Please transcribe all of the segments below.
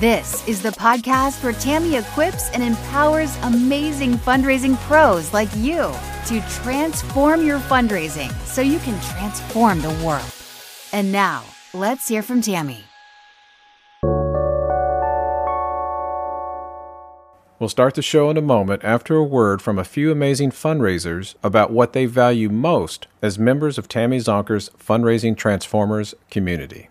This is the podcast where Tammy equips and empowers amazing fundraising pros like you to transform your fundraising so you can transform the world. And now, let's hear from Tammy. We'll start the show in a moment after a word from a few amazing fundraisers about what they value most as members of Tammy Zonker's Fundraising Transformers community.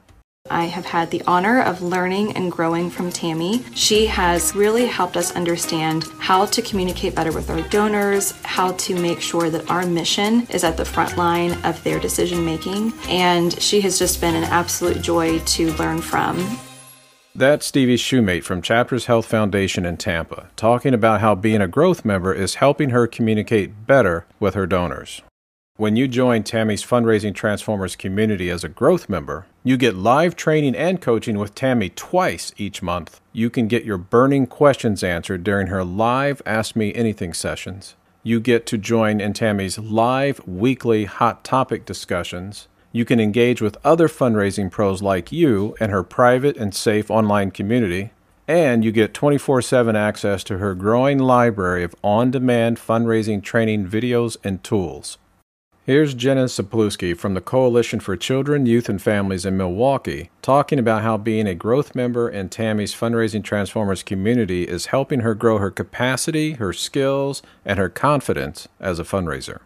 I have had the honor of learning and growing from Tammy. She has really helped us understand how to communicate better with our donors, how to make sure that our mission is at the front line of their decision making, and she has just been an absolute joy to learn from. That's Stevie Shoemate from Chapters Health Foundation in Tampa, talking about how being a growth member is helping her communicate better with her donors. When you join Tammy's Fundraising Transformers community as a growth member, you get live training and coaching with Tammy twice each month. You can get your burning questions answered during her live Ask Me Anything sessions. You get to join in Tammy's live weekly hot topic discussions. You can engage with other fundraising pros like you in her private and safe online community. And you get 24 7 access to her growing library of on demand fundraising training videos and tools. Here's Jenna Sapluski from the Coalition for Children, Youth, and Families in Milwaukee talking about how being a growth member in Tammy's Fundraising Transformers community is helping her grow her capacity, her skills, and her confidence as a fundraiser.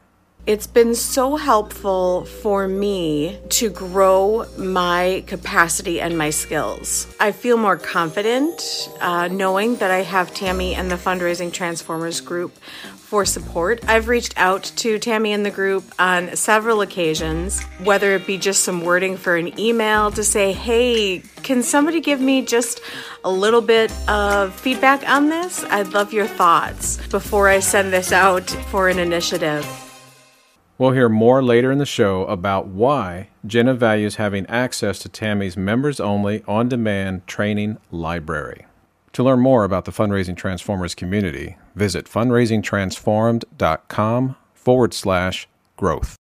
It's been so helpful for me to grow my capacity and my skills. I feel more confident uh, knowing that I have Tammy and the Fundraising Transformers group for support. I've reached out to Tammy and the group on several occasions, whether it be just some wording for an email to say, hey, can somebody give me just a little bit of feedback on this? I'd love your thoughts before I send this out for an initiative. We'll hear more later in the show about why Jenna values having access to Tammy's members only on demand training library. To learn more about the Fundraising Transformers community, visit fundraisingtransformed.com forward slash growth.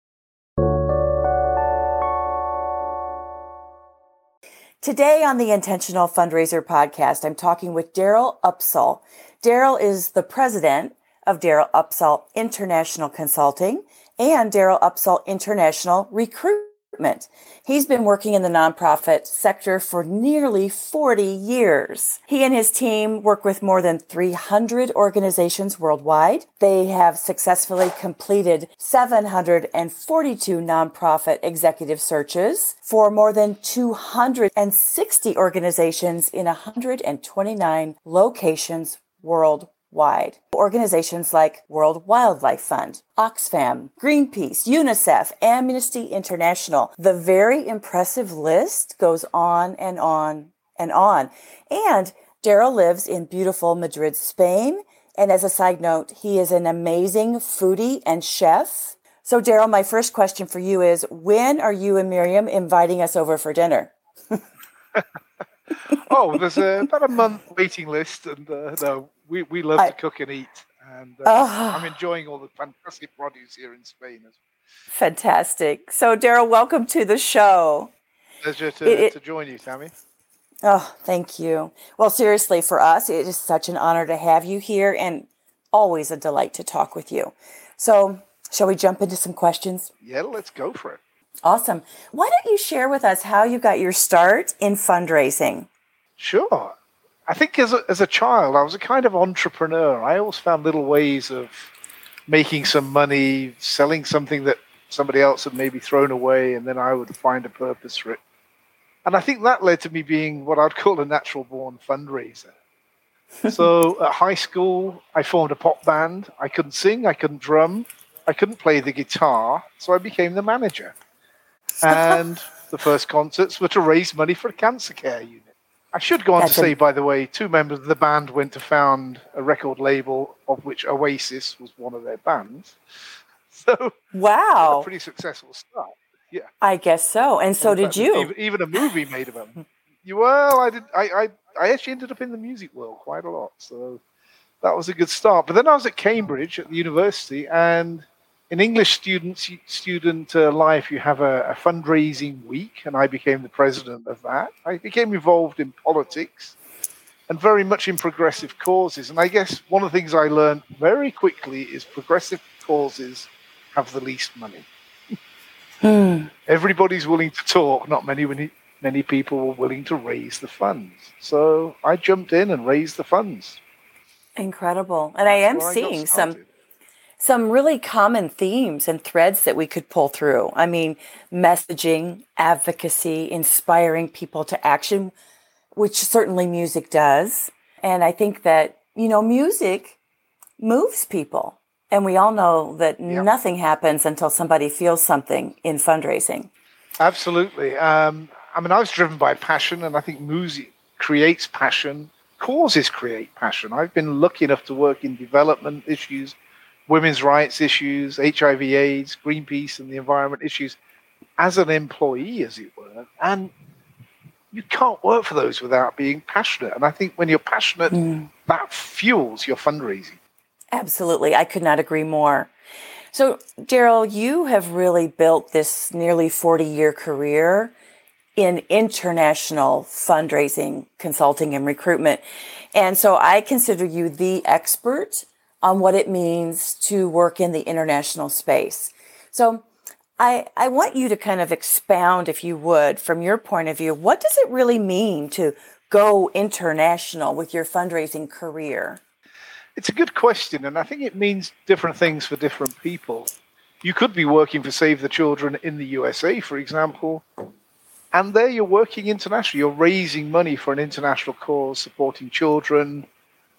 Today on the Intentional Fundraiser podcast, I'm talking with Daryl Upsall. Daryl is the president of Daryl Upsall International Consulting and Daryl Upsall International Recruit recruitment. He's been working in the nonprofit sector for nearly 40 years. He and his team work with more than 300 organizations worldwide. They have successfully completed 742 nonprofit executive searches for more than 260 organizations in 129 locations worldwide wide. Organizations like World Wildlife Fund, Oxfam, Greenpeace, UNICEF, Amnesty International. The very impressive list goes on and on and on. And Daryl lives in beautiful Madrid, Spain. And as a side note, he is an amazing foodie and chef. So, Daryl, my first question for you is when are you and Miriam inviting us over for dinner? oh, there's a, about a month waiting list, and uh, no, we, we love I, to cook and eat, and uh, oh. I'm enjoying all the fantastic produce here in Spain as well. Fantastic. So, Daryl, welcome to the show. Pleasure to, it, to join you, Tammy. Oh, thank you. Well, seriously, for us, it is such an honor to have you here and always a delight to talk with you. So, shall we jump into some questions? Yeah, let's go for it. Awesome. Why don't you share with us how you got your start in fundraising? Sure. I think as a, as a child, I was a kind of entrepreneur. I always found little ways of making some money, selling something that somebody else had maybe thrown away, and then I would find a purpose for it. And I think that led to me being what I'd call a natural born fundraiser. so at high school, I formed a pop band. I couldn't sing, I couldn't drum, I couldn't play the guitar, so I became the manager. And the first concerts were to raise money for a cancer care unit. I should go on That's to say, by the way, two members of the band went to found a record label of which Oasis was one of their bands. So, wow, pretty successful start. Yeah, I guess so. And so and did you. Even, even, a movie made of them. well, I did. I, I I actually ended up in the music world quite a lot. So that was a good start. But then I was at Cambridge at the university, and in English students student uh, life, you have a, a, fundraising week, and I became the president of that. I became involved in politics and very much in progressive causes. And I guess one of the things I learned very quickly is progressive causes have the least money. Hmm. Everybody's willing to talk, not many many people were willing to raise the funds. So I jumped in and raised the funds. Incredible. And That's I am seeing I some some really common themes and threads that we could pull through. I mean, messaging, advocacy, inspiring people to action, which certainly music does. And I think that, you know, music moves people. And we all know that yep. nothing happens until somebody feels something in fundraising. Absolutely. Um, I mean, I was driven by passion, and I think music creates passion. Causes create passion. I've been lucky enough to work in development issues women's rights issues, HIV, AIDS, Greenpeace, and the environment issues as an employee, as it were. And you can't work for those without being passionate. And I think when you're passionate, mm. that fuels your fundraising. Absolutely. I could not agree more. So, Daryl, you have really built this nearly 40 year career in international fundraising, consulting, and recruitment. And so I consider you the expert on what it means to work in the international space. So I, I want you to kind of expound, if you would, from your point of view, what does it really mean to go international with your fundraising career? It's a good question, and I think it means different things for different people. You could be working for Save the Children in the USA, for example, and there you're working internationally. You're raising money for an international cause supporting children,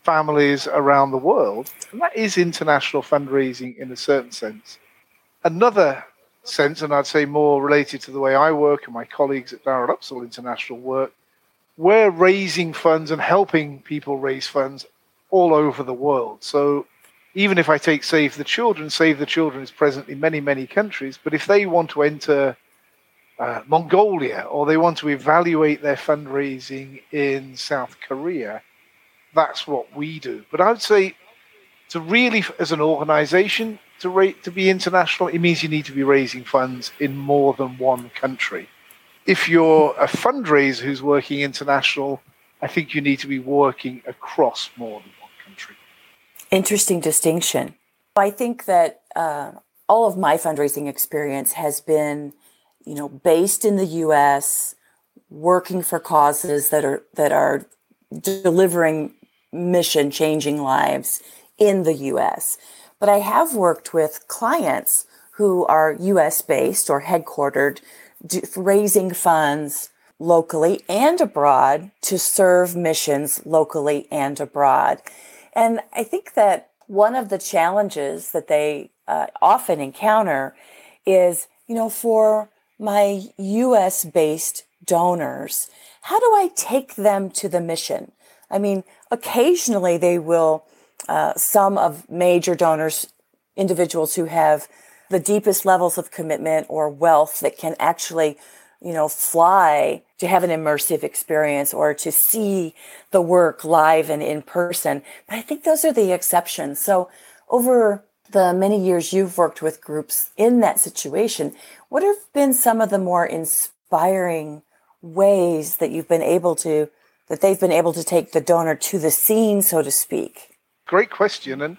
families around the world. And that is international fundraising in a certain sense. Another sense, and I'd say more related to the way I work and my colleagues at Daryl Upsall International work, we're raising funds and helping people raise funds all over the world. So even if I take Save the Children, Save the Children is present in many, many countries, but if they want to enter uh, Mongolia or they want to evaluate their fundraising in South Korea, that's what we do. But I would say to really, as an organization, to to be international, it means you need to be raising funds in more than one country. If you're a fundraiser who's working international, I think you need to be working across more than one country. Interesting distinction. I think that uh, all of my fundraising experience has been, you know, based in the U.S., working for causes that are that are delivering mission changing lives in the US. But I have worked with clients who are US based or headquartered, raising funds locally and abroad to serve missions locally and abroad. And I think that one of the challenges that they uh, often encounter is, you know, for my US based donors, how do I take them to the mission? I mean, occasionally they will, uh, some of major donors, individuals who have the deepest levels of commitment or wealth that can actually, you know, fly to have an immersive experience or to see the work live and in person. But I think those are the exceptions. So over the many years you've worked with groups in that situation, what have been some of the more inspiring ways that you've been able to that they've been able to take the donor to the scene, so to speak? Great question. And,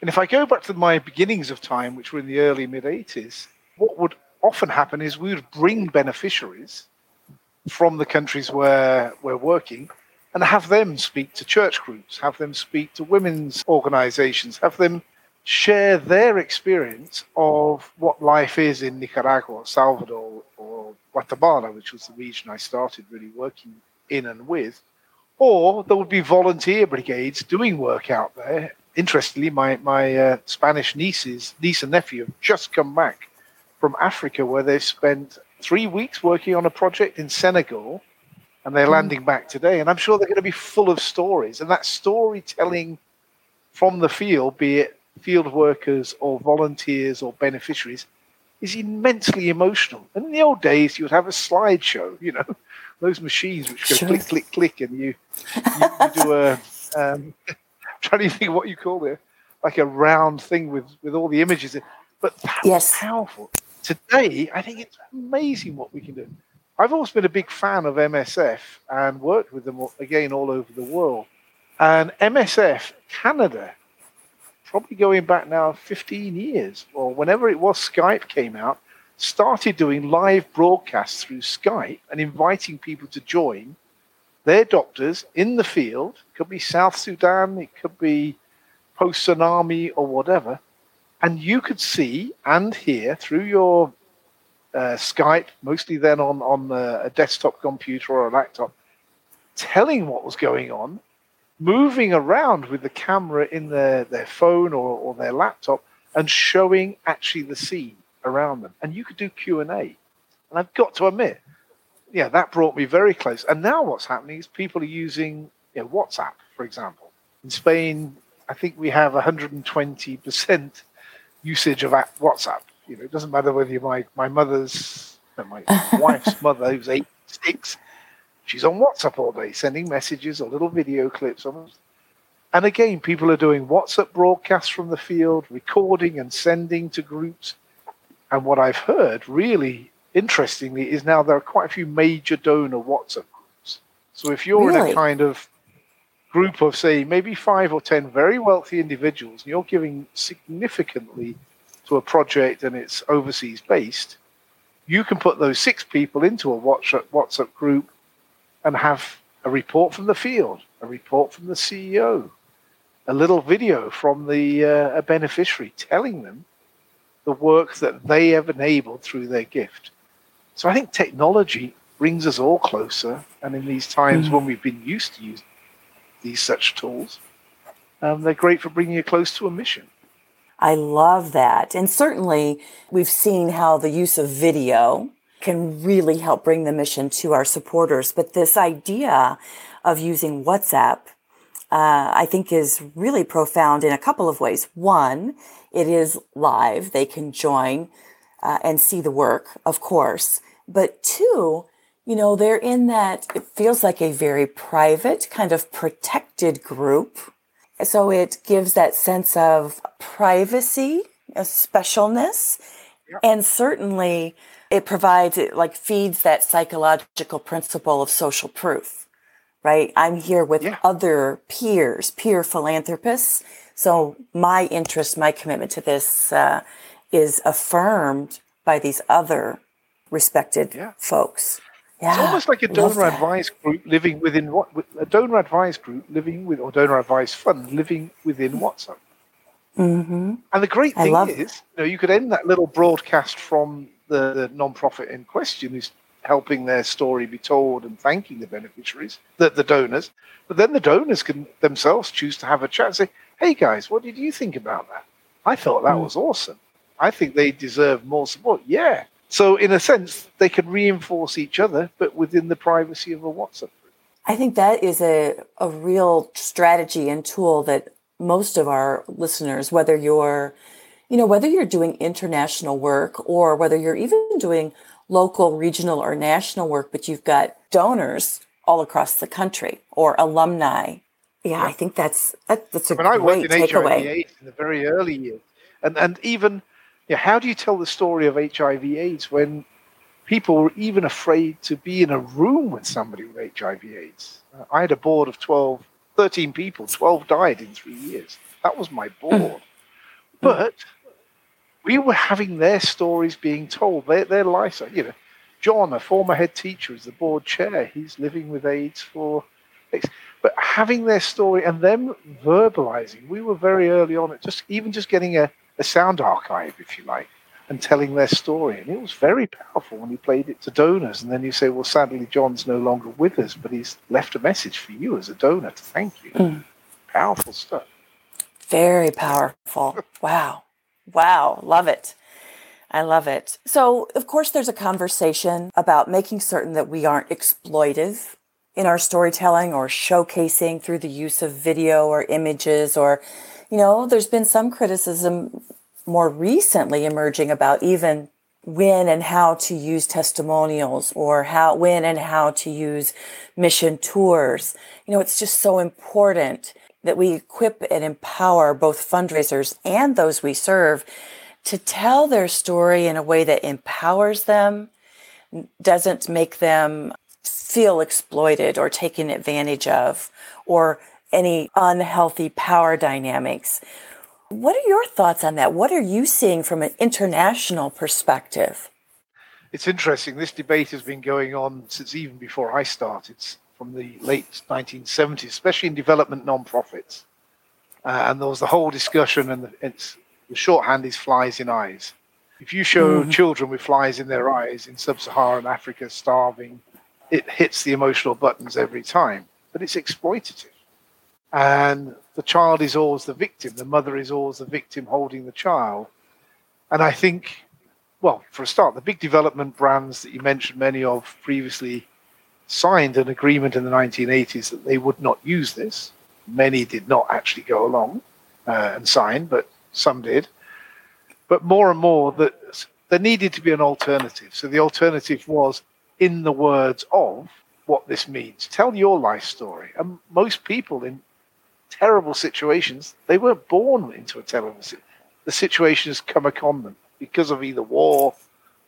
and if I go back to my beginnings of time, which were in the early mid 80s, what would often happen is we would bring beneficiaries from the countries where we're working and have them speak to church groups, have them speak to women's organizations, have them share their experience of what life is in Nicaragua, or Salvador, or Guatemala, which was the region I started really working in and with, or there would be volunteer brigades doing work out there. Interestingly, my my uh, Spanish nieces, niece and nephew, have just come back from Africa, where they've spent three weeks working on a project in Senegal and they're landing back today. And I'm sure they're going to be full of stories. And that storytelling from the field, be it field workers or volunteers or beneficiaries, is immensely emotional. And in the old days, you would have a slideshow, you know, those machines which go sure. click, click, click, and you, you, you do a. Um, trying to think what you call it, like a round thing with with all the images. But that's yes. powerful. Today, I think it's amazing what we can do. I've always been a big fan of MSF and worked with them again all over the world. And MSF Canada, probably going back now 15 years, or whenever it was Skype came out, started doing live broadcasts through Skype and inviting people to join their doctors in the field. It could be South Sudan, it could be post tsunami or whatever. And you could see and hear through your uh, Skype, mostly then on on uh, a desktop computer or a laptop, telling what was going on, moving around with the camera in their their phone or, or their laptop, and showing actually the scene around them. And you could do Q and A. And I've got to admit, yeah, that brought me very close. And now what's happening is people are using you know, WhatsApp, for example. In Spain, I think we have 120% usage of WhatsApp you know, it doesn't matter whether you're my, my mother's, my wife's mother, who's 86, she's on WhatsApp all day, sending messages or little video clips. And again, people are doing WhatsApp broadcasts from the field, recording and sending to groups. And what I've heard, really interestingly, is now there are quite a few major donor WhatsApp groups. So if you're really? in a kind of group of, say, maybe five or 10 very wealthy individuals, and you're giving significantly to a project and it's overseas based, you can put those six people into a WhatsApp WhatsApp group and have a report from the field, a report from the CEO, a little video from the uh, a beneficiary telling them the work that they have enabled through their gift. So I think technology brings us all closer, and in these times mm. when we've been used to use these such tools, um, they're great for bringing you close to a mission. I love that. And certainly we've seen how the use of video can really help bring the mission to our supporters. But this idea of using WhatsApp, uh, I think is really profound in a couple of ways. One, it is live. They can join uh, and see the work, of course. But two, you know, they're in that, it feels like a very private, kind of protected group so it gives that sense of privacy, a specialness, yep. and certainly it provides it like feeds that psychological principle of social proof. Right? I'm here with yeah. other peers, peer philanthropists. So my interest, my commitment to this uh, is affirmed by these other respected yeah. folks. Yeah, it's almost like a donor advised group living within what a donor advised group living with or donor advised fund living within WhatsApp. Mm-hmm. And the great thing is, you know, you could end that little broadcast from the, the non-profit in question who's helping their story be told and thanking the beneficiaries, the, the donors. But then the donors can themselves choose to have a chat and say, "Hey guys, what did you think about that? I thought that mm. was awesome. I think they deserve more support." Yeah, so, in a sense, they can reinforce each other, but within the privacy of a WhatsApp group. I think that is a, a real strategy and tool that most of our listeners, whether you're, you know, whether you're doing international work or whether you're even doing local, regional, or national work, but you've got donors all across the country or alumni. Yeah, I think that's that, that's a great I worked in HIV AIDS in the very early years, and and even yeah, how do you tell the story of HIV/AIDS when people were even afraid to be in a room with somebody with HIV/AIDS? Uh, I had a board of 12, 13 people. 12 died in three years. That was my board. Mm. but we were having their stories being told, their, their lives. You know, John, a former head teacher, is the board chair. He's living with AIDS for. But having their story and them verbalizing, we were very early on at just even just getting a a sound archive, if you like, and telling their story. And it was very powerful when you played it to donors. And then you say, well, sadly, John's no longer with us, but he's left a message for you as a donor to thank you. Mm. Powerful stuff. Very powerful. wow. Wow. Love it. I love it. So, of course, there's a conversation about making certain that we aren't exploitive in our storytelling or showcasing through the use of video or images or you know there's been some criticism more recently emerging about even when and how to use testimonials or how when and how to use mission tours. You know it's just so important that we equip and empower both fundraisers and those we serve to tell their story in a way that empowers them doesn't make them feel exploited or taken advantage of or any unhealthy power dynamics. What are your thoughts on that? What are you seeing from an international perspective? It's interesting. This debate has been going on since even before I started, from the late 1970s, especially in development nonprofits. Uh, and there was the whole discussion, and the, the shorthand is flies in eyes. If you show mm-hmm. children with flies in their eyes in sub Saharan Africa starving, it hits the emotional buttons every time, but it's exploitative. And the child is always the victim, the mother is always the victim holding the child. And I think, well, for a start, the big development brands that you mentioned, many of previously signed an agreement in the 1980s that they would not use this. Many did not actually go along uh, and sign, but some did. But more and more, that there needed to be an alternative. So the alternative was in the words of what this means. Tell your life story. And most people in terrible situations, they weren't born into a terrible situation. The situations come upon them because of either war,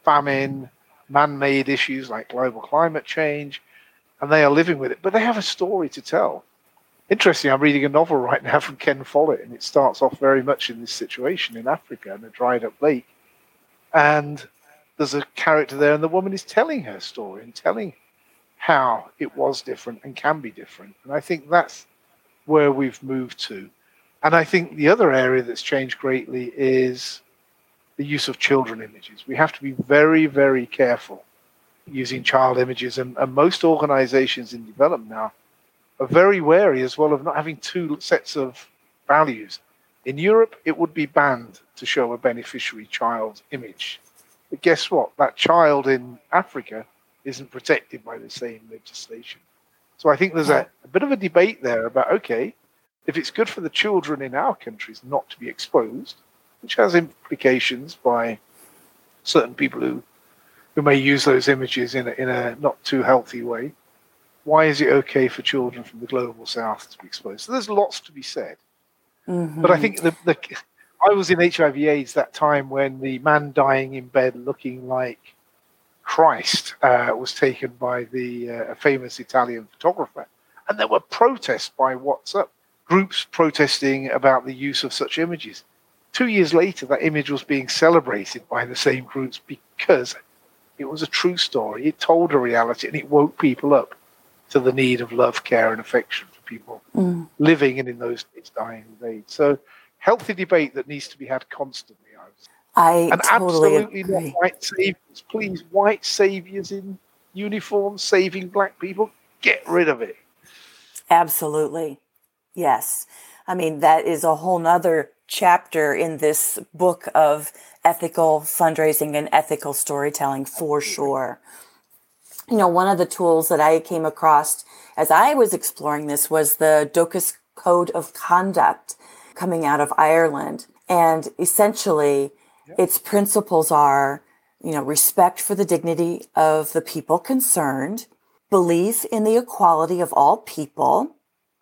famine, man made issues like global climate change, and they are living with it. But they have a story to tell. Interesting, I'm reading a novel right now from Ken Follett, and it starts off very much in this situation in Africa in a dried up lake. And there's a character there, and the woman is telling her story and telling how it was different and can be different. And I think that's where we've moved to. And I think the other area that's changed greatly is the use of children images. We have to be very, very careful using child images. And, and most organizations in development now are very wary as well of not having two sets of values. In Europe, it would be banned to show a beneficiary child image but guess what? That child in Africa isn't protected by the same legislation. So I think there's a, a bit of a debate there about okay, if it's good for the children in our countries not to be exposed, which has implications by certain people who who may use those images in a, in a not too healthy way. Why is it okay for children from the global south to be exposed? So there's lots to be said. Mm-hmm. But I think the, the I was in HIV/AIDS that time when the man dying in bed looking like Christ uh, was taken by the uh, famous Italian photographer, and there were protests by ACT UP groups protesting about the use of such images. Two years later, that image was being celebrated by the same groups because it was a true story. It told a reality and it woke people up to the need of love, care, and affection for people mm. living and in those days dying of AIDS. So healthy debate that needs to be had constantly. I and totally absolutely agree. not white saviors. Please, white saviors in uniform saving black people, get rid of it. Absolutely. Yes. I mean, that is a whole nother chapter in this book of ethical fundraising and ethical storytelling for sure. You know, one of the tools that I came across as I was exploring this was the Dóchas Code of Conduct coming out of Ireland. And essentially, its principles are, you know, respect for the dignity of the people concerned, belief in the equality of all people,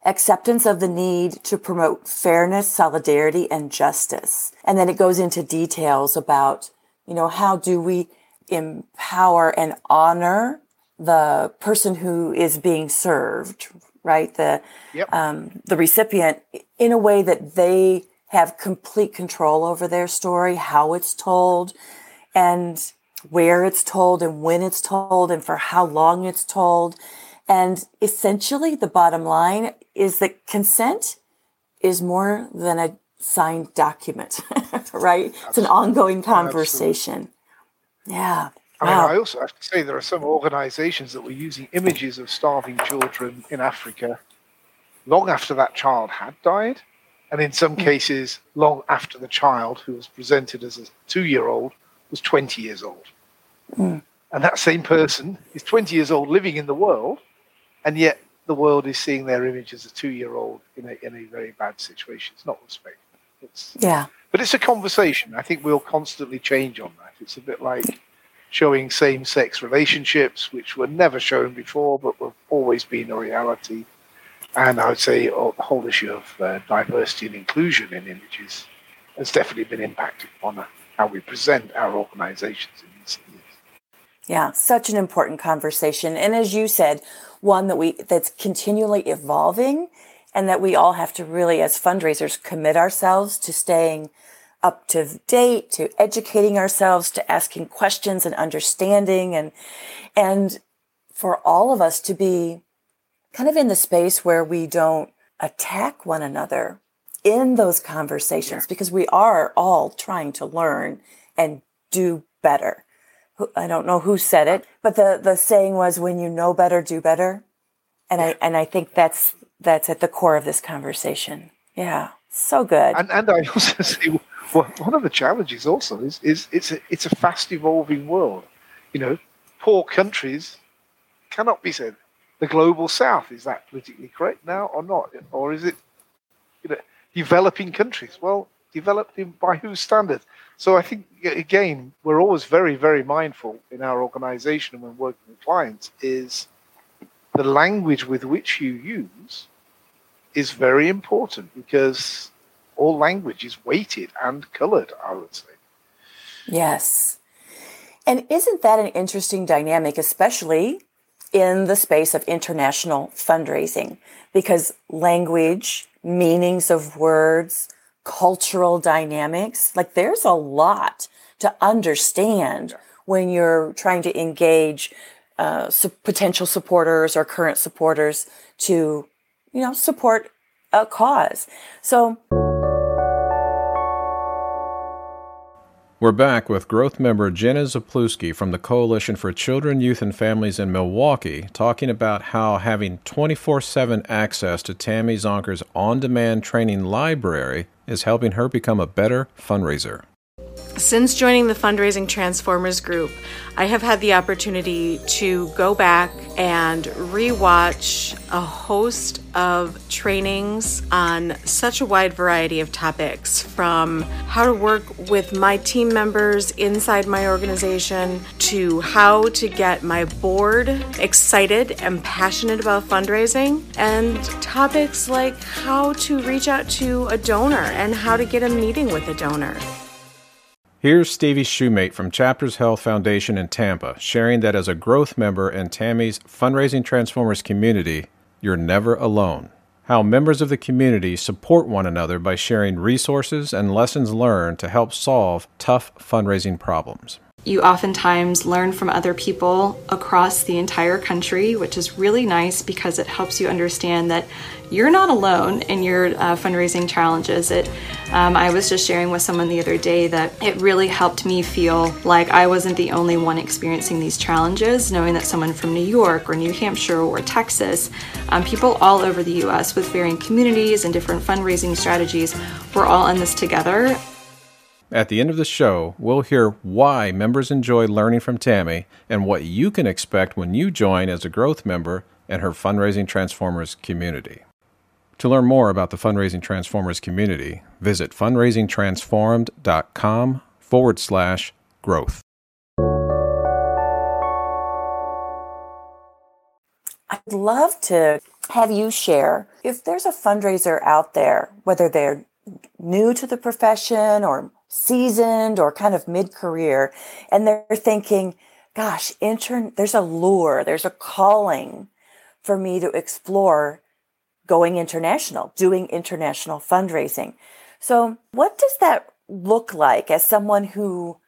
acceptance of the need to promote fairness, solidarity, and justice. And then it goes into details about, you know, how do we empower and honor the person who is being served, right? The yep. um, the recipient in a way that they have complete control over their story, how it's told, and where it's told, and when it's told, and for how long it's told. And essentially, the bottom line is that consent is more than a signed document, right? Absolutely. It's an ongoing conversation. Absolutely. Yeah. I mean, I also have to say there are some organizations that were using images of starving children in Africa long after that child had died, and in some hmm. cases, long after the child, who was presented as a two year old, was 20 years old. Mm. And that same person is 20 years old living in the world, and yet the world is seeing their image as a two-year-old in a in a very bad situation. It's not respect. It's Yeah. but it's a conversation. I think we'll constantly change on that. It's a bit like showing same-sex relationships, which were never shown before, but have always been a reality. And I would say oh, the whole issue of uh, diversity and inclusion in images has definitely been impacted on how we present our organizations in recent years. Yeah, such an important conversation. And as you said, one that we that's continually evolving and that we all have to really as fundraisers commit ourselves to staying up to date, to educating ourselves, to asking questions and understanding and and for all of us to be kind of in the space where we don't attack one another in those conversations because we are all trying to learn and do better. I don't know who said it, but the, the saying was when you know better, do better. And I, and I think that's, that's at the core of this conversation. Yeah. So good. And and I also see well, one of the challenges also is is it's a it's a fast evolving world. You know, poor countries cannot be said the global south is that politically correct now or not, or is it you know developing countries? Well, developed by whose standard? So I think again we're always very very mindful in our organisation and when working with clients is the language with which you use is very important because all language is weighted and colored, I would say. Yes. And isn't that an interesting dynamic, especially in the space of international fundraising? Because language, meanings of words, cultural dynamics, like there's a lot to understand when you're trying to engage uh, su- potential supporters or current supporters to, you know, support a cause. So, We're back with growth member Jenna Zapluski from the Coalition for Children, Youth, and Families in Milwaukee talking about how having 24 7 access to Tammy Zonker's on demand training library is helping her become a better fundraiser. Since joining the Fundraising Transformers group, I have had the opportunity to go back and rewatch a host of trainings on such a wide variety of topics from how to work with my team members inside my organization to how to get my board excited and passionate about fundraising and topics like how to reach out to a donor and how to get a meeting with a donor. Here's Stevie Shoemate from Chapters Health Foundation in Tampa sharing that as a growth member in Tammy's Fundraising Transformers community, you're never alone. How members of the community support one another by sharing resources and lessons learned to help solve tough fundraising problems. You oftentimes learn from other people across the entire country, which is really nice because it helps you understand that you're not alone in your uh, fundraising challenges. It, um, I was just sharing with someone the other day that it really helped me feel like I wasn't the only one experiencing these challenges, knowing that someone from New York or New Hampshire or Texas, um, people all over the US with varying communities and different fundraising strategies, we're all in this together. At the end of the show, we'll hear why members enjoy learning from Tammy and what you can expect when you join as a growth member in her Fundraising Transformers community. To learn more about the Fundraising Transformers community, visit fundraisingtransformed.com forward slash growth. I'd love to have you share if there's a fundraiser out there, whether they're new to the profession or seasoned or kind of mid career, and they're thinking, gosh, intern, there's a lure, there's a calling for me to explore going international, doing international fundraising. So, what does that look like as someone who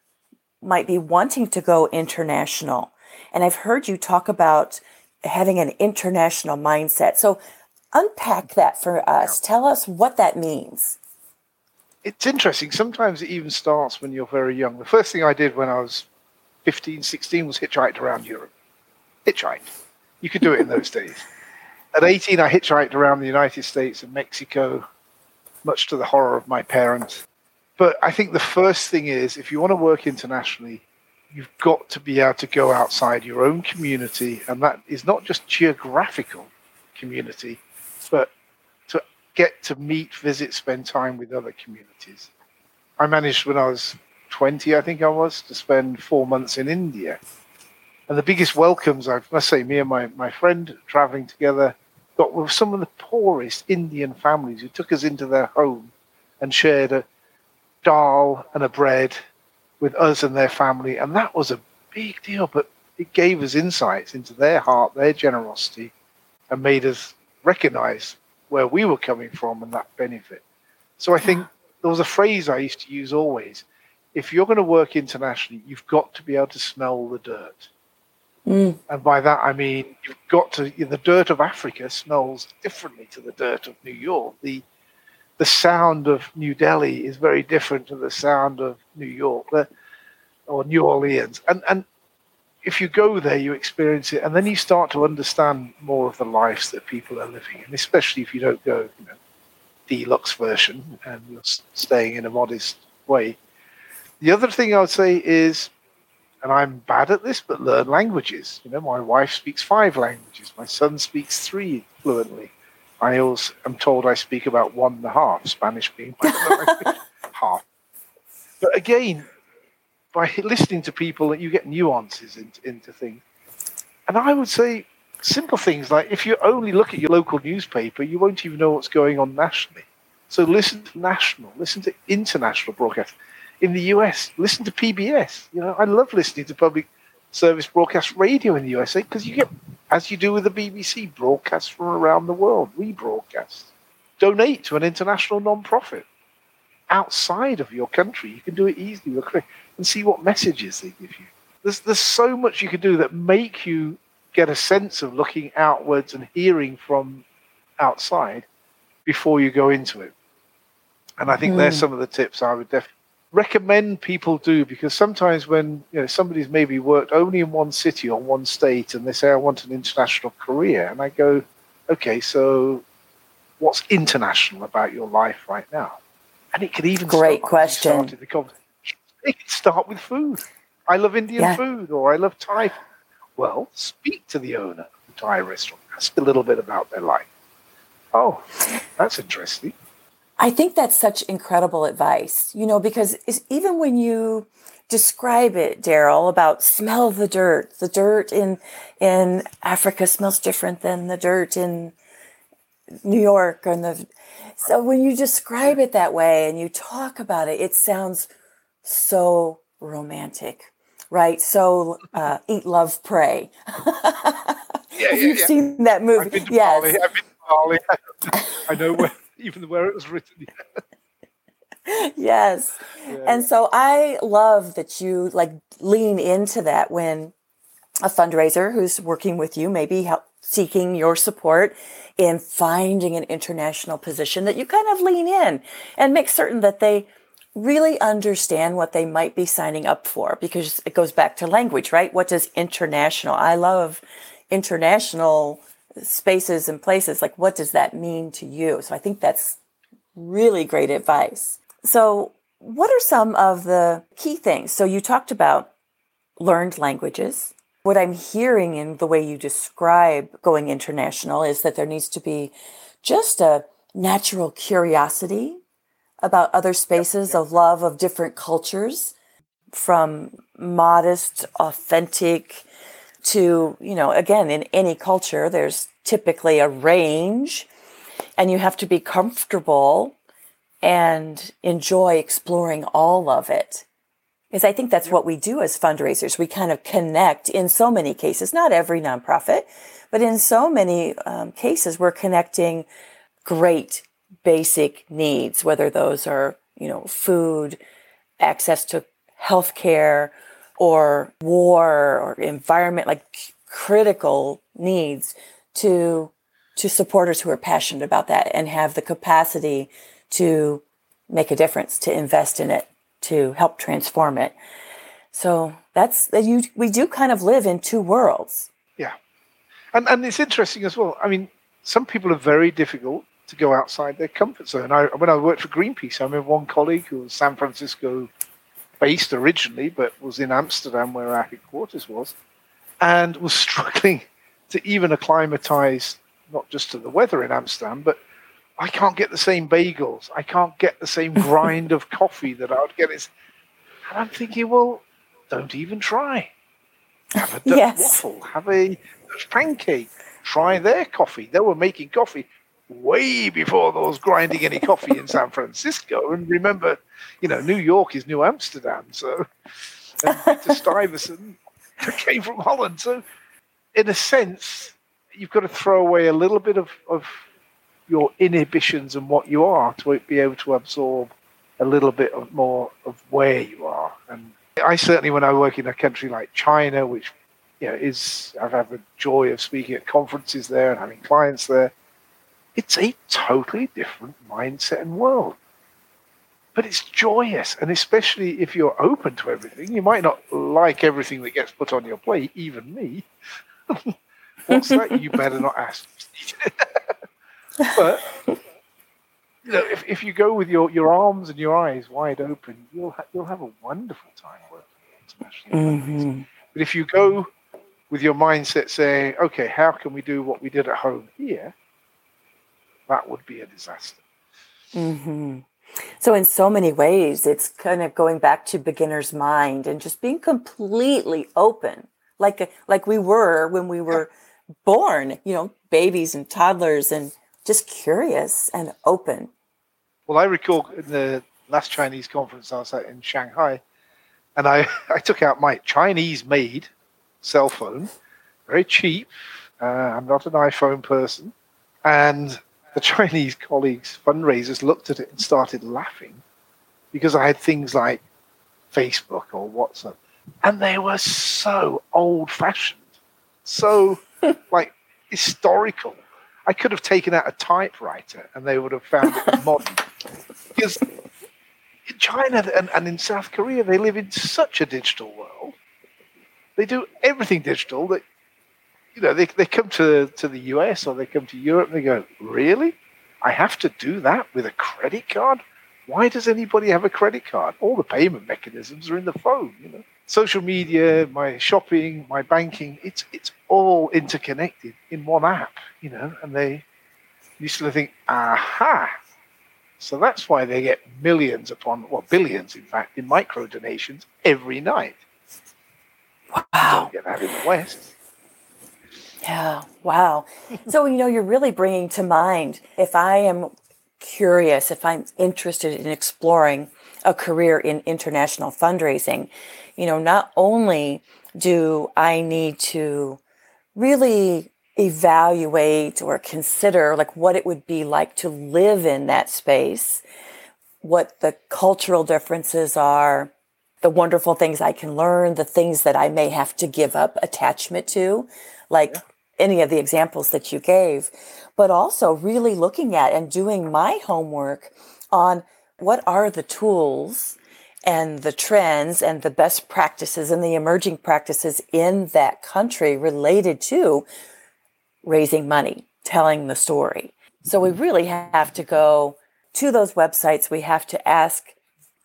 might be wanting to go international? And I've heard you talk about having an international mindset. So, unpack that for us. Tell us what that means. It's interesting. Sometimes it even starts when you're very young. The first thing I did when I was 15, 16 was hitchhiked around Europe. Hitchhiked. You could do it in those days. At 18, I hitchhiked around the United States and Mexico, much to the horror of my parents. But I think the first thing is if you want to work internationally, you've got to be able to go outside your own community, and that is not just geographical community, but get to meet, visit, spend time with other communities. I managed when I was 20, I think I was, to spend four months in India. And the biggest welcomes, I must say, me and my, my friend traveling together got with some of the poorest Indian families who took us into their home and shared a dal and a bread with us and their family. And that was a big deal, but it gave us insights into their heart, their generosity, and made us recognize where we were coming from and that benefit. So I think there was a phrase I used to use always if you're going to work internationally, you've got to be able to smell the dirt. Mm. And by that, I mean, you've got to, the dirt of Africa smells differently to the dirt of New York. The, the sound of New Delhi is very different to the sound of New York or New Orleans. And, and if you go there, you experience it, and then you start to understand more of the lives that people are living, and especially if you don't go, you know, deluxe version and you're staying in a modest way. The other thing I would say is, and I'm bad at this, but learn languages. You know, my wife speaks five languages. My son speaks three fluently. I also am told I speak about one and a half, Spanish being my half. But again, by listening to people, you get nuances into, into things. And I would say simple things like if you only look at your local newspaper, you won't even know what's going on nationally. So listen to national, listen to international broadcasts. In the US, listen to PBS. You know, I love listening to public service broadcast radio in the USA because you get, as you do with the BBC, broadcasts from around the world, rebroadcasts. Donate to an international non-profit outside of your country. You can do it easily and see what messages they give you. There's, there's so much you can do that make you get a sense of looking outwards and hearing from outside before you go into it. And I think mm. there's hmm. some of the tips I would definitely recommend people do because sometimes when you know somebody's maybe worked only in one city or one state and they say I want an international career and I go, okay, so what's international about your life right now? And it could even great question. It could start with food. I love Indian yeah. food or I love Thai. Well, speak to the owner of the Thai restaurant. Ask a little bit about their life. Oh, that's interesting. I think that's such incredible advice, you know, because even when you describe it, Daryl, about smell the dirt, the dirt in in Africa smells different than the dirt in New York and the so when you describe it that way and you talk about it, it sounds so romantic, right? So uh, eat, love, pray. yeah, yeah, You've yeah. seen that movie, yes. Bali. I've been to Bali. I know where, even where it was written. yes, yeah. and so I love that you like lean into that when a fundraiser who's working with you, maybe help, seeking your support in finding an international position, that you kind of lean in and make certain that they really understand what they might be signing up for because it goes back to language, right? What does international? I love international spaces and places. Like, what does that mean to you? So I think that's really great advice. So, what are some of the key things? So, you talked about learned languages. What I'm hearing in the way you describe going international is that there needs to be just a natural curiosity about other spaces of love of different cultures from modest, authentic to, you know, again, in any culture, there's typically a range and you have to be comfortable and enjoy exploring all of it. Because I think that's what we do as fundraisers. We kind of connect in so many cases, not every nonprofit, but in so many um, cases, we're connecting great basic needs, whether those are, you know, food, access to healthcare, or war or environment, like critical needs to to supporters who are passionate about that and have the capacity to make a difference, to invest in it, to help transform it. So that's that you. We do kind of live in two worlds. Yeah, and and it's interesting as well. I mean, some people are very difficult to go outside their comfort zone. I, when I worked for Greenpeace, I remember one colleague who was San Francisco based originally, but was in Amsterdam where our headquarters was, and was struggling to even acclimatize not just to the weather in Amsterdam, but I can't get the same bagels. I can't get the same grind of coffee that I would get. It's, And I'm thinking, well, don't even try. Have a Dutch yes. waffle. Have a pancake. Try their coffee. They were making coffee way before there was grinding any coffee in San Francisco. And remember, you know, New York is New Amsterdam. So Peter Stuyvesant came from Holland. So, in a sense, you've got to throw away a little bit of, of your inhibitions and what you are to be able to absorb a little bit of more of where you are. And I certainly, when I work in a country like China, which you know, is I've had the joy of speaking at conferences there and having clients there, it's a totally different mindset and world. But it's joyous, and especially if you're open to everything, you might not like everything that gets put on your plate, even me. What's that? You better not ask. but you know, if, if you go with your, your arms and your eyes wide open, you'll ha- you'll have a wonderful time working internationally. Mm-hmm. But if you go with your mindset saying, "Okay, how can we do what we did at home here?" That would be a disaster. Mm-hmm. So, in so many ways, it's kind of going back to beginner's mind and just being completely open, like like we were when we were born. You know, babies and toddlers, and just curious and open. Well, I recall in the last Chinese conference I was at in Shanghai, and I, I took out my Chinese made cell phone, very cheap. Uh, I'm not an iPhone person. And the Chinese colleagues, fundraisers, looked at it and started laughing because I had things like Facebook or WhatsApp. And they were so old fashioned, so like historical. I could have taken out a typewriter and they would have found it modern. Because in China and, and in South Korea, they live in such a digital world. They do everything digital that, you know, they, they come to, to the US or they come to Europe and they go, Really? I have to do that with a credit card? Why does anybody have a credit card? All the payment mechanisms are in the phone, you know. Social media, my shopping, my banking, it's it's all interconnected in one app, you know, and they used to think, aha. So that's why they get millions upon, well, billions, in fact, in micro donations every night. Wow. Don't get that in the West. Yeah, wow. so, you know, you're really bringing to mind if I am curious, if I'm interested in exploring a career in international fundraising, you know, not only do I need to really evaluate or consider like what it would be like to live in that space, what the cultural differences are, the wonderful things I can learn, the things that I may have to give up attachment to, like yeah. any of the examples that you gave, but also really looking at and doing my homework on what are the tools and the trends and the best practices and the emerging practices in that country related to raising money, telling the story. So we really have to go to those websites. We have to ask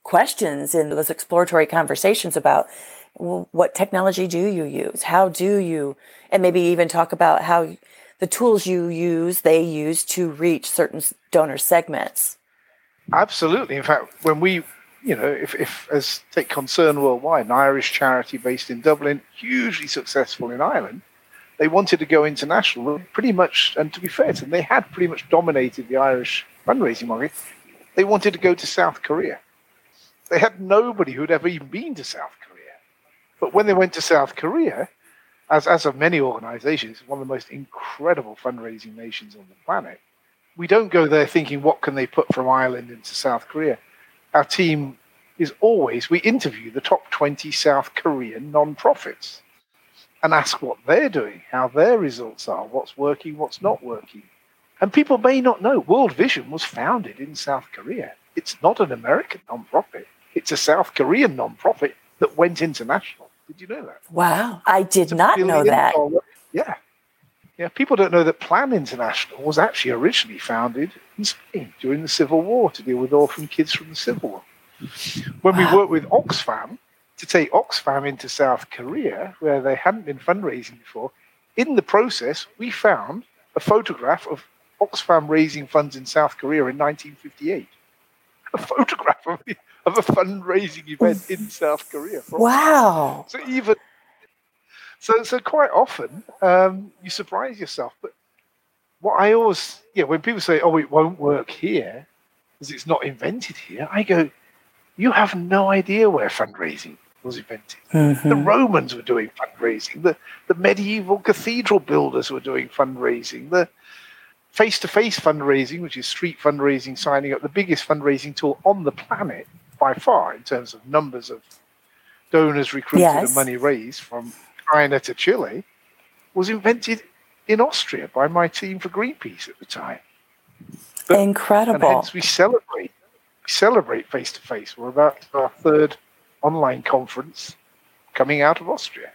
questions in those exploratory conversations about what technology do you use? How do you, and maybe even talk about how the tools you use, they use to reach certain donor segments. Absolutely. In fact, when we you know, if, if as take Concern Worldwide, an Irish charity based in Dublin, hugely successful in Ireland, they wanted to go international pretty much, and to be fair to them, they had pretty much dominated the Irish fundraising market. They wanted to go to South Korea. They had nobody who'd ever even been to South Korea. But when they went to South Korea, as, as of many organizations, one of the most incredible fundraising nations on the planet, we don't go there thinking, what can they put from Ireland into South Korea? our team is always we interview the top 20 South Korean non-profits and ask what they're doing, how their results are, what's working, what's not working. And people may not know World Vision was founded in South Korea. It's not an American non-profit. It's a South Korean non-profit that went international. Did you know that? Wow, I did not know that. Dollar. Yeah. Yeah, people don't know that Plan International was actually originally founded in Spain during the Civil War to deal with orphan kids from the Civil War. when we worked with Oxfam to take Oxfam into South Korea, where they hadn't been fundraising before, in the process, we found a photograph of Oxfam raising funds in South Korea in 1958. A photograph of, of a fundraising event in South Korea. Wow. So even so, so quite often um, you surprise yourself. But what I always, yeah, when people say, "Oh, it won't work here," because it's not invented here, I go, "You have no idea where fundraising was invented. Mm-hmm. The Romans were doing fundraising. The the medieval cathedral builders were doing fundraising. The face-to-face fundraising, which is street fundraising, signing up, the biggest fundraising tool on the planet by far in terms of numbers of donors recruited Yes. and money raised from China to Chile, was invented in Austria by my team for Greenpeace at the time. And Incredible. hence we celebrate we celebrate face to face. We're about to our third online conference coming out of Austria.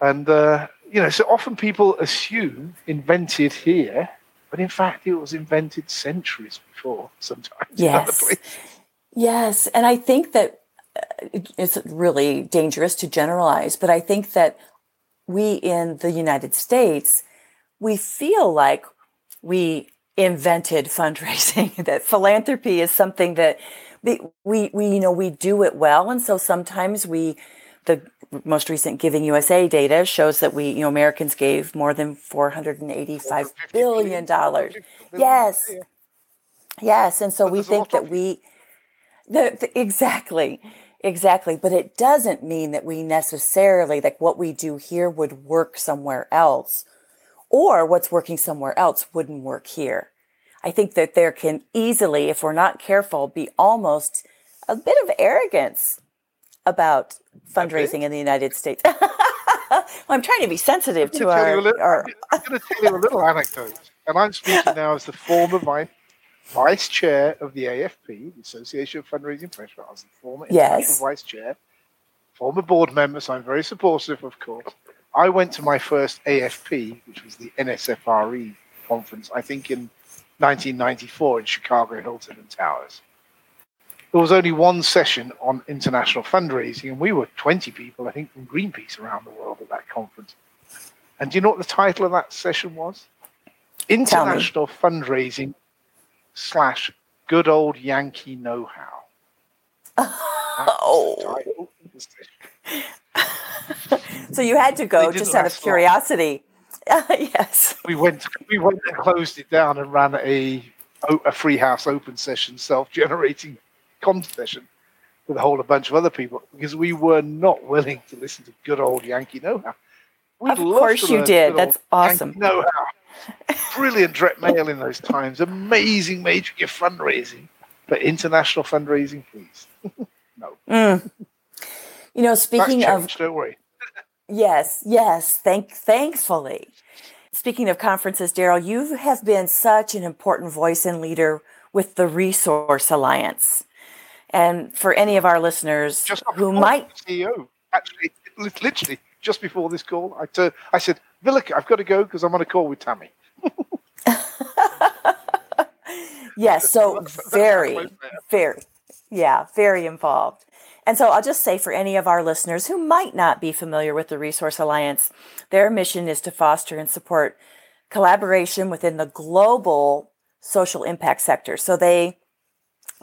And uh, you know, so often people assume invented here, but in fact it was invented centuries before sometimes Yes. Yes, and I think that uh, it's really dangerous to generalize, but I think that we in the United States, we feel like we invented fundraising, that philanthropy is something that we, we, we, you know, we do it well. And so sometimes we, the most recent Giving USA data shows that we, you know, Americans gave more than $485 billion. Yes. Yes. And so we think that we, the, the- exactly, exactly. But it doesn't mean that we necessarily, like what we do here would work somewhere else or what's working somewhere else wouldn't work here. I think that there can easily, if we're not careful, be almost a bit of arrogance about fundraising in the United States. well, I'm trying to be sensitive to I'm gonna tell our, little- our I'm going to tell you a little anecdote. And I'm speaking now as the former vice, vice chair of the AFP, the Association of Fundraising. I was the former Yes. vice chair, former board member, so I'm very supportive, of course. I went to my first AFP, which was the NSFRE conference, I think in 1994 in Chicago Hilton and Towers. There was only one session on international fundraising, and we were 20 people, I think, from Greenpeace around the world at that conference. And do you know what the title of that session was? International Fundraising slash Good Old Yankee Know How. Oh. So you had to go just out of curiosity. yes. We went, we went and closed it down and ran a a free house open session, self-generating con session with a whole bunch of other people because we were not willing to listen to good old Yankee Know How. Of course you did. That's awesome. Know How. Brilliant direct mail in those times. Amazing major gift fundraising. But international fundraising, please. no. Mm. You know, speaking of don't worry. Yes, yes. Thank, thankfully. Speaking of conferences, Daryl, you have been such an important voice and leader with the Resource Alliance. And for any of our listeners who might, CEO, actually, literally, just before this call, I, tur- I said, Villica, I've got to go because I'm on a call with Tammy. yes, so very, very, yeah, very involved. And so I'll just say for any of our listeners who might not be familiar with the Resource Alliance, their mission is to foster and support collaboration within the global social impact sector. So they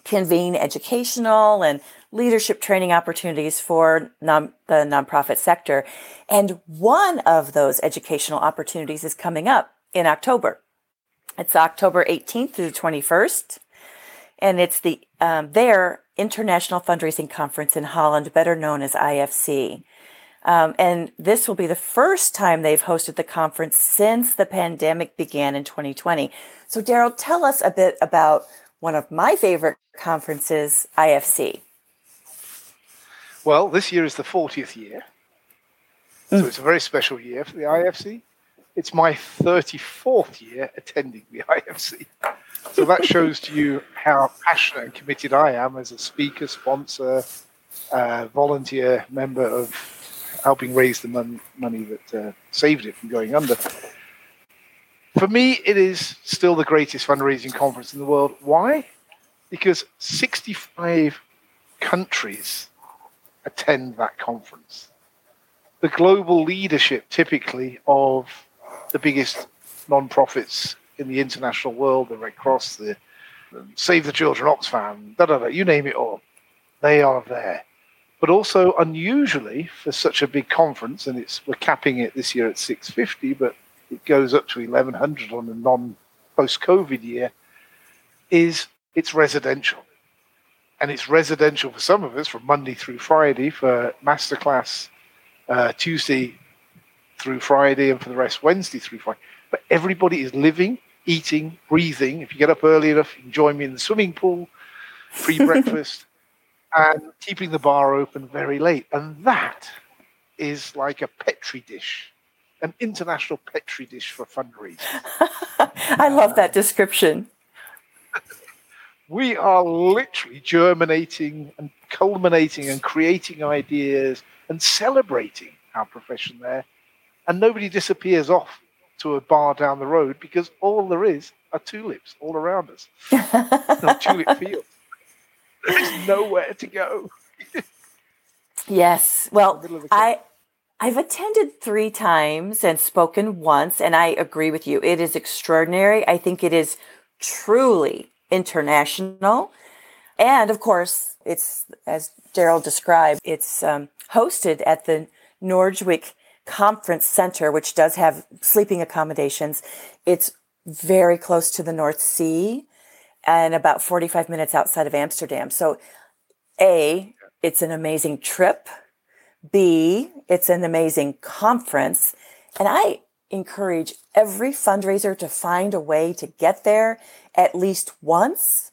convene educational and leadership training opportunities for non, the nonprofit sector. And one of those educational opportunities is coming up in October. It's October 18th through the 21st. And it's the um, their International Fundraising Conference in Holland, better known as IFC. Um, and this will be the first time they've hosted the conference since the pandemic began in 2020. So, Daryl, tell us a bit about one of my favorite conferences, IFC. Well, this year is the 40th year. So it's a very special year for the IFC. It's my 34th year attending the IFC. So that shows to you how passionate and committed I am as a speaker, sponsor, uh, volunteer member of helping raise the mon- money that uh, saved it from going under. For me, it is still the greatest fundraising conference in the world. Why? Because 65 countries attend that conference. The global leadership, typically, of the biggest non-profits in the international world, the Red Cross, the um, Save the Children, Oxfam, da da da, you name it all, they are there. But also, unusually for such a big conference, and it's we're capping it this year at 650, but it goes up to 1100 on a non post-COVID year, is it's residential and it's residential for some of us from Monday through Friday for masterclass uh, Tuesday through Friday, and for the rest Wednesday through Friday. But everybody is living, eating, breathing. If you get up early enough, you can join me in the swimming pool, free breakfast, and keeping the bar open very late. And that is like a petri dish, an international petri dish for fundraising. I love that description we are literally germinating and culminating and creating ideas and celebrating our profession there. And nobody disappears off to a bar down the road because all there is are tulips all around us. no tulip field. There's nowhere to go. yes. Well, I I've attended three times and spoken once, and I agree with you. It is extraordinary. I think it is truly international. And of course, it's, as Daryl described, it's um, hosted at the Noordwijk Conference Center, which does have sleeping accommodations. It's very close to the North Sea and about 45 minutes outside of Amsterdam. So, A, it's an amazing trip. B, it's an amazing conference. And I encourage every fundraiser to find a way to get there at least once.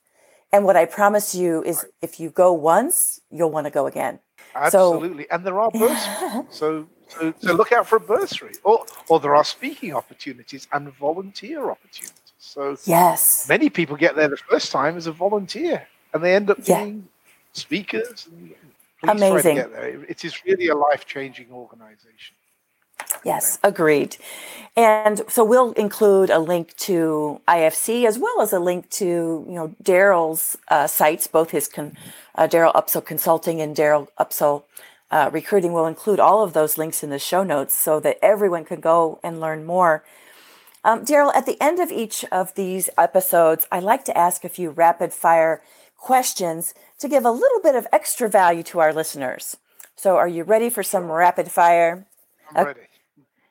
And what I promise you is if you go once, you'll want to go again. Absolutely. So, and there are bursaries. so, so, so look out for a bursary. Or, or there are speaking opportunities and volunteer opportunities. So yes, many people get there the first time as a volunteer and they end up yeah. being speakers. Amazing. It is really a life changing organization. Yes, agreed. And so we'll include a link to IFC as well as a link to you know Daryl's uh, sites, both his con- uh, Daryl Upsall Consulting and Daryl Upsall uh, Recruiting. We'll include all of those links in the show notes so that everyone can go and learn more. Um, Daryl, at the end of each of these episodes, I like to ask a few rapid fire questions to give a little bit of extra value to our listeners. So, are you ready for some rapid fire? I'm ready.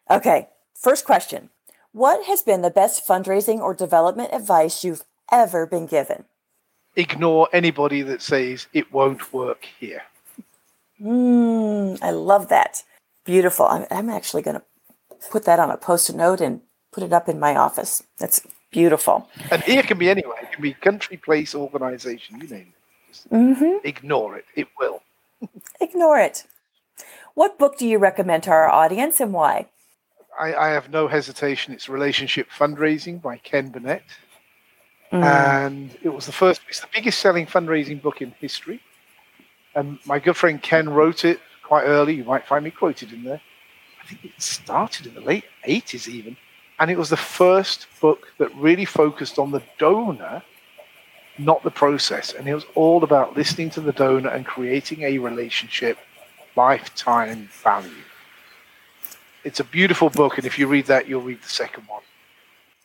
Okay, first question. What has been the best fundraising or development advice you've ever been given? Ignore anybody that says it won't work here. Mm, I love that. Beautiful. I'm, I'm actually going to put that on a post it note and put it up in my office. That's beautiful. And here can be anywhere. It can be country, place, organization, you name it. Mm-hmm. Ignore it. It will. Ignore it. What book do you recommend to our audience and why? I, I have no hesitation. It's Relationship Fundraising by Ken Burnett. Mm. And it was the first, it's the biggest selling fundraising book in history. And my good friend Ken wrote it quite early. You might find me quoted in there. I think it started in the late 80s, even. And it was the first book that really focused on the donor, not the process. And it was all about listening to the donor and creating a relationship, lifetime value it's a beautiful book, and if you read that, you'll read the second one.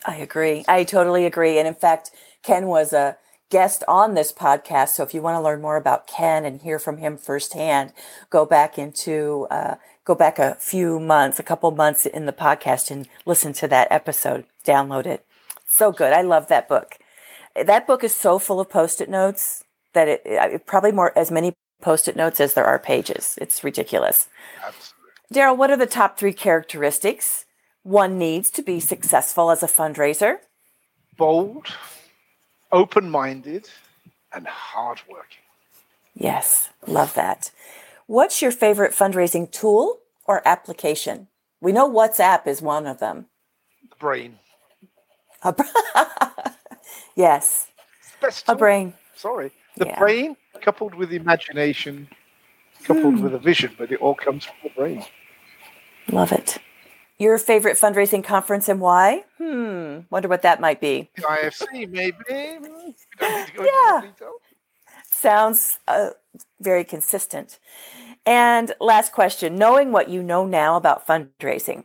I agree. I totally agree. And in fact, Ken was a guest on this podcast. So if you want to learn more about Ken and hear from him firsthand, go back into uh, go back a few months, a couple months in the podcast, and listen to that episode. Download it. So good. I love that book. That book is so full of post-it notes that it, it probably more as many post-it notes as there are pages. It's ridiculous. Daryl, what are the top three characteristics one needs to be successful as a fundraiser? Bold, open minded, and hardworking. Yes, love that. What's your favorite fundraising tool or application? We know WhatsApp is one of them. The brain. A yes. Best. A brain. Sorry. The yeah. brain coupled with imagination, coupled hmm. with a vision, but it all comes from the brain. Love it. Your favorite fundraising conference and why? Hmm. Wonder what that might be. IFC, maybe. yeah. Sounds uh, very consistent. And last question knowing what you know now about fundraising,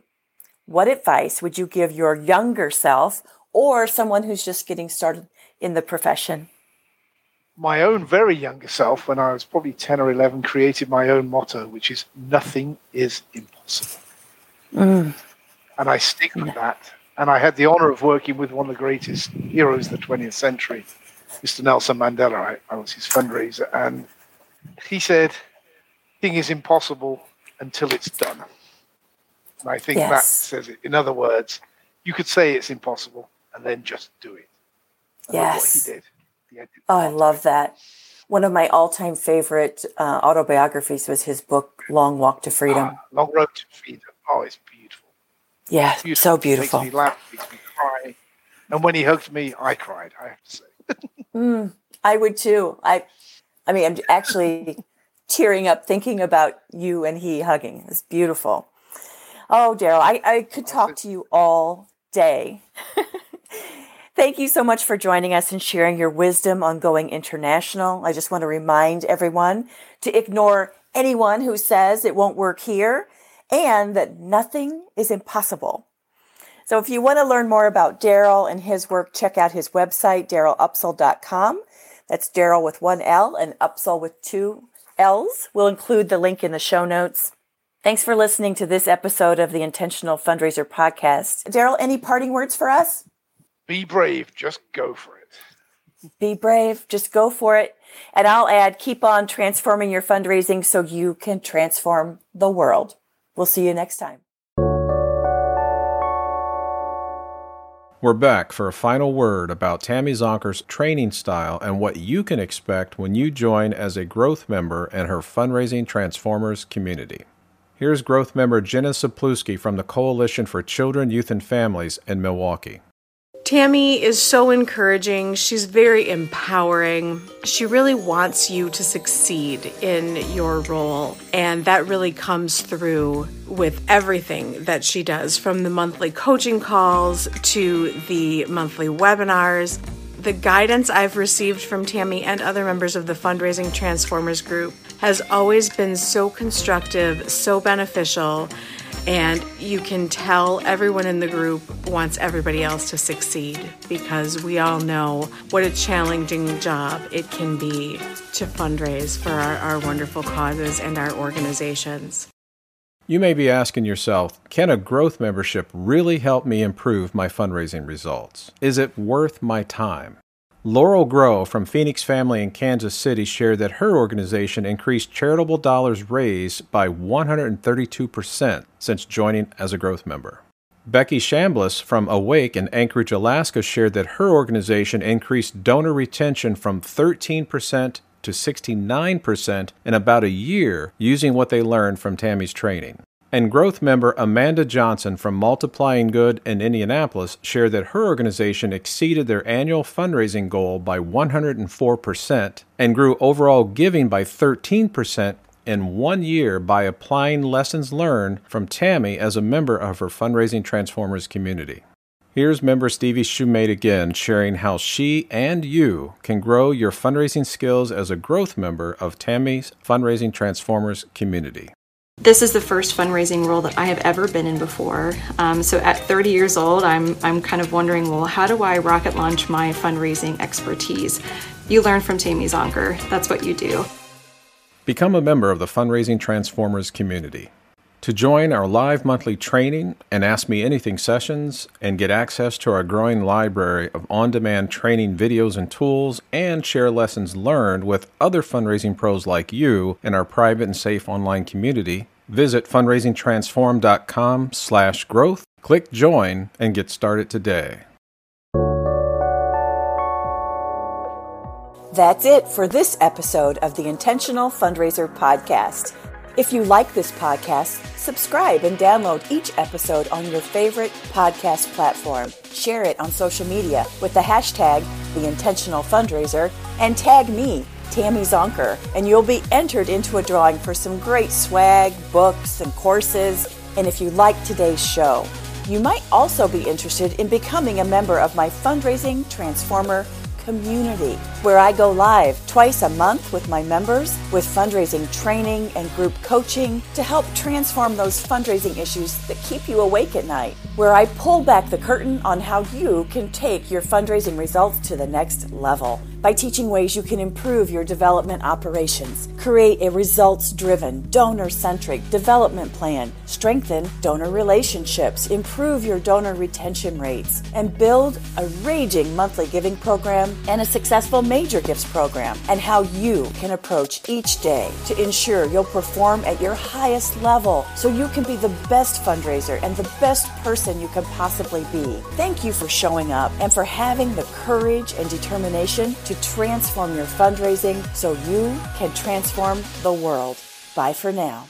what advice would you give your younger self or someone who's just getting started in the profession? My own very younger self, when I was probably 10 or 11, created my own motto, which is nothing is impossible. Mm. And I stick with that. And I had the honor of working with one of the greatest heroes of the 20th century, Mr. Nelson Mandela. I, I was his fundraiser. And he said, thing is impossible until it's done. And I think yes. that says it. In other words, you could say it's impossible and then just do it. And yes. he did. Oh, I love that. One of my all-time favorite uh, autobiographies was his book "Long Walk to Freedom." Ah, Long Road to Freedom. Oh, it's beautiful. Yeah, beautiful. so beautiful. Makes me laugh, makes me cry. And when he hugged me, I cried. I have to say. mm, I would too. I, I mean, I'm actually tearing up thinking about you and he hugging. It's beautiful. Oh, Daryl, I, I could talk to you all day. Thank you so much for joining us and sharing your wisdom on going international. I just want to remind everyone to ignore anyone who says it won't work here and that nothing is impossible. So if you want to learn more about Daryl and his work, check out his website, darylupsall.com. That's Daryl with one L and Upsall with two L's. We'll include the link in the show notes. Thanks for listening to this episode of the Intentional Fundraiser Podcast. Daryl, any parting words for us? Be brave. Just go for it. Be brave. Just go for it. And I'll add keep on transforming your fundraising so you can transform the world. We'll see you next time. We're back for a final word about Tammy Zonker's training style and what you can expect when you join as a growth member in her Fundraising Transformers community. Here's growth member Jenna Sapluski from the Coalition for Children, Youth, and Families in Milwaukee. Tammy is so encouraging. She's very empowering. She really wants you to succeed in your role. And that really comes through with everything that she does from the monthly coaching calls to the monthly webinars. The guidance I've received from Tammy and other members of the Fundraising Transformers group has always been so constructive, so beneficial and you can tell everyone in the group wants everybody else to succeed because we all know what a challenging job it can be to fundraise for our, our wonderful causes and our organizations. You may be asking yourself, can a growth membership really help me improve my fundraising results? Is it worth my time? Laurel Grow from Phoenix Family in Kansas City shared that her organization increased charitable dollars raised by 132% since joining as a growth member. Becky Shambliss from AWAIC in Anchorage, Alaska shared that her organization increased donor retention from 13% to 69% in about a year using what they learned from Tammy's training. And growth member Amanda Johnson from Multiplying Good in Indianapolis shared that her organization exceeded their annual fundraising goal by 104% and grew overall giving by 13% in one year by applying lessons learned from Tammy as a member of her Fundraising Transformers community. Here's member Stevie Shumate again sharing how she and you can grow your fundraising skills as a growth member of Tammy's Fundraising Transformers community. This is the first fundraising role that I have ever been in before. Um, so at 30 years old, I'm, I'm kind of wondering, well, how do I rocket launch my fundraising expertise? You learn from Tammy Zonker. That's what you do. Become a member of the Fundraising Transformers community. To join our live monthly training and Ask Me Anything sessions and get access to our growing library of on demand training videos and tools and share lessons learned with other fundraising pros like you in our private and safe online community, visit fundraisingtransform.com slash growth, click join, and get started today. That's it for this episode of the Intentional Fundraiser Podcast. If you like this podcast, subscribe and download each episode on your favorite podcast platform. Share it on social media with the hashtag The Intentional Fundraiser and tag me, Tammy Zonker, and you'll be entered into a drawing for some great swag, books, and courses. And if you like today's show, you might also be interested in becoming a member of my fundraising transformer community, where I go live twice a month with my members with fundraising training and group coaching to help transform those fundraising issues that keep you awake at night, where I pull back the curtain on how you can take your fundraising results to the next level by teaching ways you can improve your development operations, create a results driven, donor centric development plan, strengthen donor relationships, improve your donor retention rates, and build a raging monthly giving program and a successful major gifts program, and how you can approach each day to ensure you'll perform at your highest level so you can be the best fundraiser and the best person you can possibly be. Thank you for showing up and for having the courage and determination transform your fundraising so you can transform the world. Bye for now.